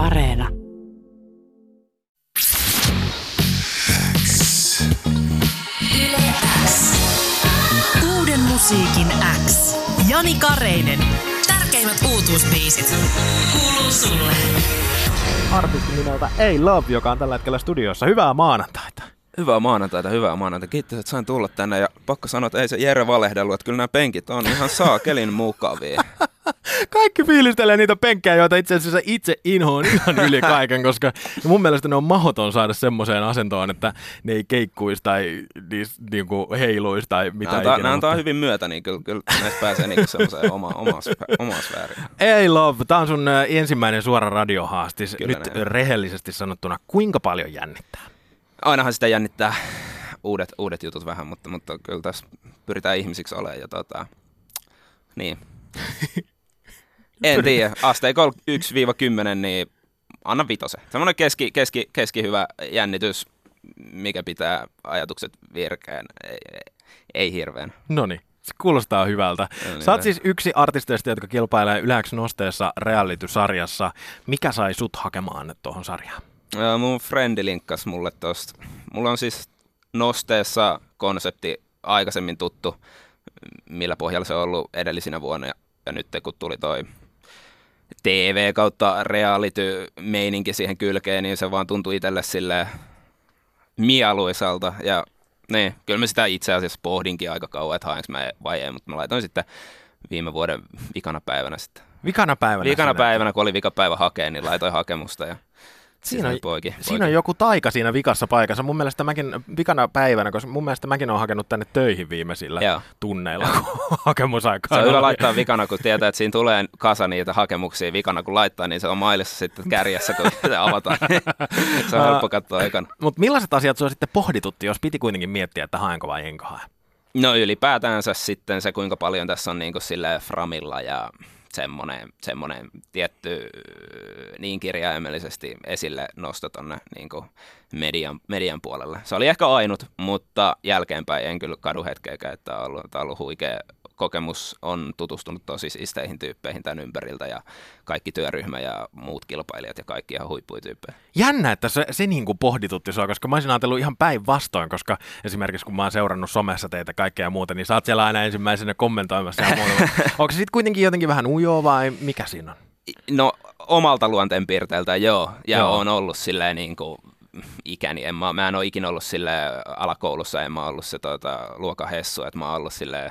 Areena. Uuden musiikin X. Jani Kareinen. Tärkeimmät uutuusbiisit. Kuuluu sulle. artisti nimeltä Ei Love, joka on tällä hetkellä studiossa. Hyvää maanantaita. Hyvää maanantaita, hyvää maanantaita. Kiitos, että sain tulla tänne ja pakko sanoa, että ei se Jere valehdellut, että kyllä nämä penkit on ihan saakelin mukavia. Kaikki fiilistelee niitä penkkejä, joita itse asiassa itse inhoon ihan yli kaiken, koska mun mielestä ne on mahdoton saada semmoiseen asentoon, että ne ei keikkuisi tai niis, niinku heiluisi tai mitä Nämä antaa, ikinä. nämä antaa hyvin myötä, niin kyllä, kyllä näistä pääsee niin semmoiseen oma, omaan sfääriin. Ei Love, tämä on sun ensimmäinen suora radiohaastis. Kyllä Nyt näin. rehellisesti sanottuna, kuinka paljon jännittää? Ainahan sitä jännittää uudet, uudet jutut vähän, mutta, mutta kyllä tässä pyritään ihmisiksi olemaan. Ja tota, niin. En tiedä, asteikolla 1-10, niin anna vitosen. Semmoinen keski, keski, keski hyvä jännitys, mikä pitää ajatukset virkeän. Ei, ei, ei hirveän. No niin, se kuulostaa hyvältä. Niin, Sä oot siis yksi artisteista, jotka kilpailee Yläks nosteessa reality-sarjassa. Mikä sai sut hakemaan tuohon sarjaan? Ää, Mun frendi linkkas mulle tosta. Mulla on siis nosteessa konsepti aikaisemmin tuttu, millä pohjalla se on ollut edellisinä vuonna. Ja, ja nyt kun tuli toi TV kautta reality-meininki siihen kylkeen, niin se vaan tuntui itselle silleen mieluisalta. Ja niin, kyllä mä sitä itse asiassa pohdinkin aika kauan, että haenko mä vai ei, mutta mä laitoin sitten viime vuoden vikana päivänä sitten. Vikana päivänä. Vikana päivänä, kun oli vikapäivä hakea, niin laitoin hakemusta ja Siinä on, poiki, siinä on joku taika siinä vikassa paikassa. Mun mielestä mäkin vikana päivänä, koska mun mielestä mäkin olen hakenut tänne töihin viimeisillä Joo. tunneilla, hakemusaikaa. Se on hyvä laittaa vikana, kun tietää, että siinä tulee kasa niitä hakemuksia vikana, kun laittaa, niin se on mailissa sitten kärjessä, kun se avataan. se on helppo katsoa ekana. Mutta millaiset asiat sua sitten pohditutti, jos piti kuitenkin miettiä, että haenko vai enkö hae? No ylipäätänsä sitten se, kuinka paljon tässä on niin kuin framilla ja semmoinen, semmoinen tietty niin kirjaimellisesti esille nosto tonne niin median, median puolelle. Se oli ehkä ainut, mutta jälkeenpäin en kyllä kadu hetkeäkään, että on ollut, on ollut huikea kokemus. On tutustunut tosi siisteihin tyyppeihin tämän ympäriltä ja kaikki työryhmä ja muut kilpailijat ja kaikki ihan huippuja tyyppejä. Jännä, että se, se niin kuin pohditutti sua, koska mä olisin ajatellut ihan päinvastoin, koska esimerkiksi kun mä oon seurannut somessa teitä kaikkea ja muuta, niin sä oot siellä aina ensimmäisenä kommentoimassa ja muuta. Onko se sitten kuitenkin jotenkin vähän ujoa vai mikä siinä on? No omalta luonteenpiirteeltä joo, ja Joo. on ollut silleen niin kuin ikäni. En mä, mä en ole ikinä ollut sille alakoulussa, en mä ollut se tota, luokan hessu, että mä oon ollut sille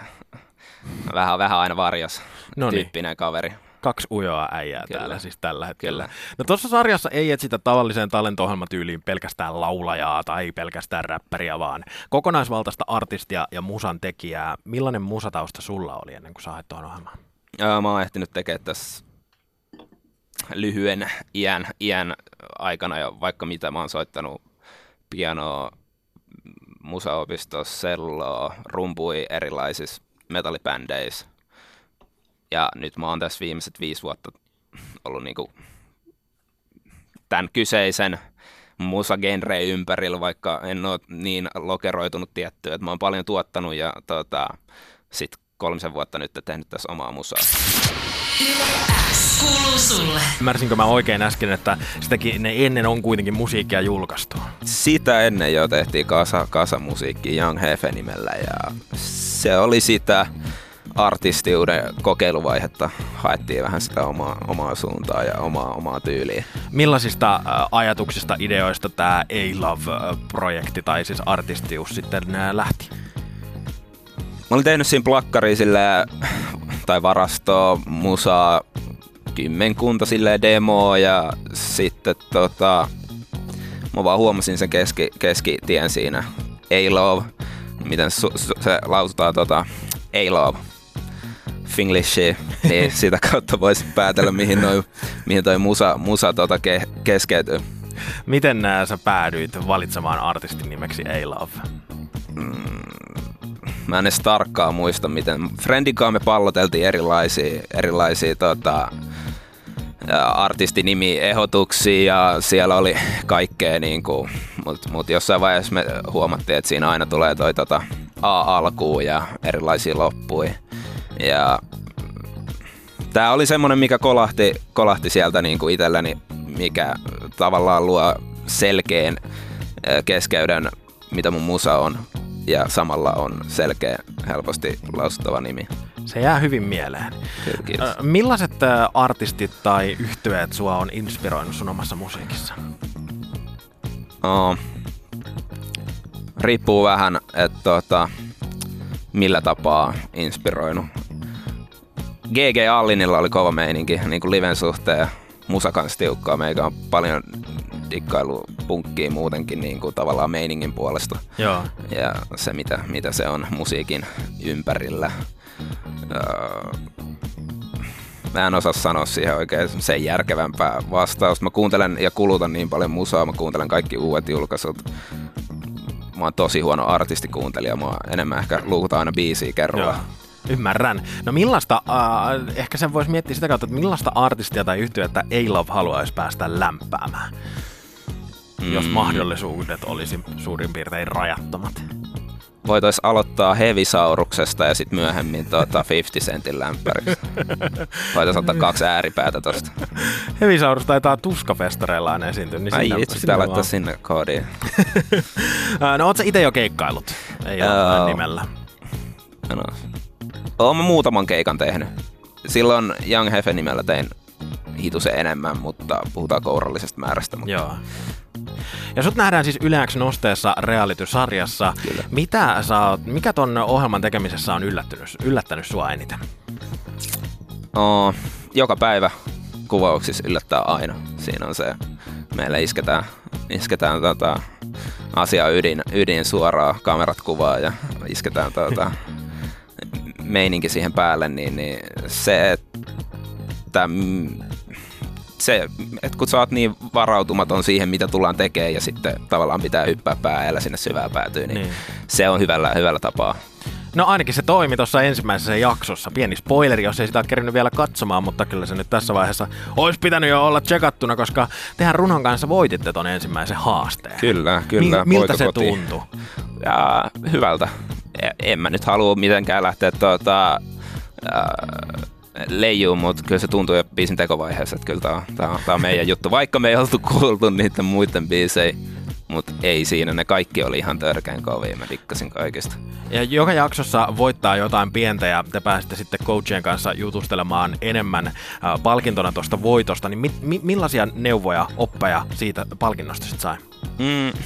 vähän, vähän aina varjas Noniin. tyyppinen kaveri. Kaksi ujoa äijää Kyllä. täällä siis tällä hetkellä. Kyllä. No tuossa sarjassa ei etsitä tavalliseen talento-ohjelmatyyliin pelkästään laulajaa tai pelkästään räppäriä, vaan kokonaisvaltaista artistia ja musan tekijää. Millainen musatausta sulla oli ennen kuin sä tuohon ohjelmaan? Ää, Mä oon ehtinyt tekemään tässä lyhyen iän, iän aikana ja vaikka mitä mä oon soittanut pianoa, musaopistossa, selloa, rumpui erilaisissa metallibändeissä. Ja nyt mä oon tässä viimeiset viisi vuotta ollut niinku tämän kyseisen musagenreen ympärillä, vaikka en ole niin lokeroitunut tiettyä, että mä oon paljon tuottanut ja tota, sit kolmisen vuotta nyt tehnyt tässä omaa musaa. Kuuluu sulle. Ymmärsinkö mä oikein äsken, että sitäkin ne ennen on kuitenkin musiikkia julkaistu? Sitä ennen jo tehtiin kasa, kasa musiikki Young Hefe nimellä ja se oli sitä artistiuden kokeiluvaihetta. Haettiin vähän sitä omaa, omaa suuntaa ja omaa, omaa tyyliä. Millaisista äh, ajatuksista, ideoista tämä A-Love-projekti tai siis artistius sitten äh, lähti? Mä olin tehnyt siinä plakkariin sille, tai varastoa, musaa, kymmenkunta sille demoa ja sitten tota, mä vaan huomasin sen keski, keskitien siinä. A-Love, miten su, su, se lausutaan tota, A-Love. Finglishi, niin sitä kautta voisi päätellä, mihin, noi, mihin toi musa, musa tota ke, keskeytyy. Miten sä päädyit valitsemaan artistin nimeksi A-Love? Mä en edes tarkkaan muista, miten. Friendin kanssa me palloteltiin erilaisia, erilaisia tota, ää, artistinimi-ehdotuksia ja siellä oli kaikkea, niin kuin, mutta mut jossain vaiheessa me huomattiin, että siinä aina tulee toi tota, A alkuun ja erilaisia loppuja. Ja tää oli semmonen, mikä kolahti, kolahti sieltä niin kuin itselläni mikä tavallaan luo selkeän keskeyden, mitä mun musa on, ja samalla on selkeä, helposti lausuttava nimi. Se jää hyvin mieleen. Kyllä, kiitos. Millaiset artistit tai yhtyeet sua on inspiroinut sun omassa musiikissa? Oo. Riippuu vähän, että tota, millä tapaa inspiroinut. GG Allinilla oli kova meininki niin kuin liven suhteen. Musa kanssa tiukkaa. Meikä on paljon dikkailu punkkiin muutenkin niin kuin tavallaan meiningin puolesta. Joo. Ja se, mitä, mitä se on musiikin ympärillä. Öö, mä en osaa sanoa siihen oikein sen järkevämpää vastausta. Mä kuuntelen ja kulutan niin paljon musaa, mä kuuntelen kaikki uudet julkaisut. Mä oon tosi huono artistikuuntelija, mä oon enemmän ehkä luukutaan aina biisiä kerralla. Joo. Ymmärrän. No millaista, äh, ehkä sen voisi miettiä sitä kautta, että millaista artistia tai yhtyettä A-Love haluaisi päästä lämpäämään, mm. jos mahdollisuudet olisi suurin piirtein rajattomat. Voitaisiin aloittaa Hevisauruksesta ja sitten myöhemmin tuota 50 Centin lämpäristä. Voitaisiin ottaa kaksi ääripäätä tosta. Hevisaurus taitaa tuskafestareilla aina esiintyä. Niin Ai sinne- itse pitää laittaa sinne koodiin. Äh, no oot sä ite jo keikkailut? Ei ole Joo. nimellä. No. Oon mä muutaman keikan tehnyt. Silloin Young Hefe nimellä tein hitusen enemmän, mutta puhutaan kourallisesta määrästä. Mutta Joo. Ja sut nähdään siis Yle X nosteessa reality-sarjassa. Kyllä. Mitä sä oot, mikä ton ohjelman tekemisessä on yllättynyt, yllättänyt sua eniten? Oo, joka päivä kuvauksissa yllättää aina. Siinä on se, meillä isketään, isketään tota, asia ydin, ydin suoraan, kamerat kuvaa ja isketään tota, meininki siihen päälle, niin, niin se, että mm, se, että kun sä oot niin varautumaton siihen, mitä tullaan tekemään ja sitten tavallaan pitää hyppää päällä sinne syvään päätyyn, niin, Niin. se on hyvällä, hyvällä tapaa. No ainakin se toimi tuossa ensimmäisessä jaksossa. Pieni spoileri, jos ei sitä ole vielä katsomaan, mutta kyllä se nyt tässä vaiheessa olisi pitänyt jo olla tsekattuna, koska tehän Runon kanssa voititte ton ensimmäisen haasteen. Kyllä, kyllä. Mi- miltä se kotiin. tuntui? ja hyvältä. E- En mä nyt halua mitenkään lähteä tuota, leijuu, mutta kyllä se tuntuu jo biisin tekovaiheessa, että kyllä tää on, on, meidän juttu. Vaikka me ei oltu kuultu niiden muiden biisejä, mutta ei siinä, ne kaikki oli ihan törkeän kovia, mä dikkasin kaikista. Ja joka jaksossa voittaa jotain pientä ja te pääsette sitten coachien kanssa jutustelemaan enemmän äh, palkintona tuosta voitosta. Niin mi- mi- millaisia neuvoja, oppeja siitä palkinnosta sitten sai? Mm,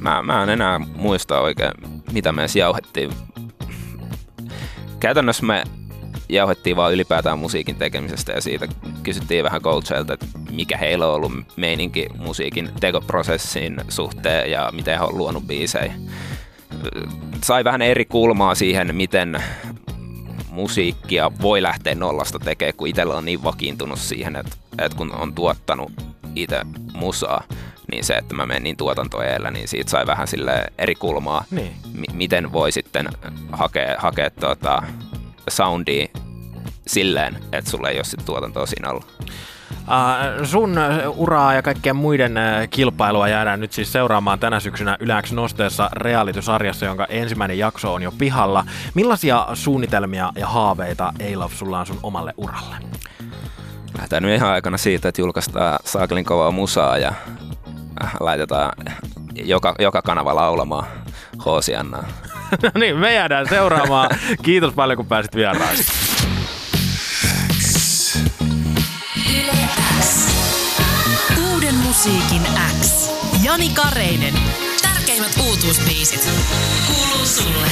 mä, mä en enää muista oikein, mitä me edes jauhettiin. Käytännössä me jauhettiin vaan ylipäätään musiikin tekemisestä ja siitä kysyttiin vähän coacheilta, että mikä heillä on ollut meininki musiikin tekoprosessin suhteen ja miten he on luonut biisejä. Sai vähän eri kulmaa siihen, miten musiikkia voi lähteä nollasta tekemään, kun itsellä on niin vakiintunut siihen, että, että kun on tuottanut itse musaa, niin se, että mä menen niin tuotantoeellä, niin siitä sai vähän sille eri kulmaa, Niin. M- miten voi sitten hakea, hakea tuota soundia silleen, että sulla ei ole sit tuotantoa siinä ollut. Uh, sun äh, uraa ja kaikkien muiden äh, kilpailua jäädään nyt siis seuraamaan tänä syksynä Yläks Nosteessa reality-sarjassa, jonka ensimmäinen jakso on jo pihalla. Millaisia suunnitelmia ja haaveita Eilov sulla on sun omalle uralle? Lähdetään nyt ihan aikana siitä, että julkaistaan saakelin kovaa musaa ja laitetaan joka, joka kanava laulamaan Hoosiannaa. no niin, me jäädään seuraamaan. Kiitos paljon, kun pääsit vieraaksi. Uuden musiikin X. Jani Kareinen. Tärkeimmät uutuusbiisit. Kuuluu sulle.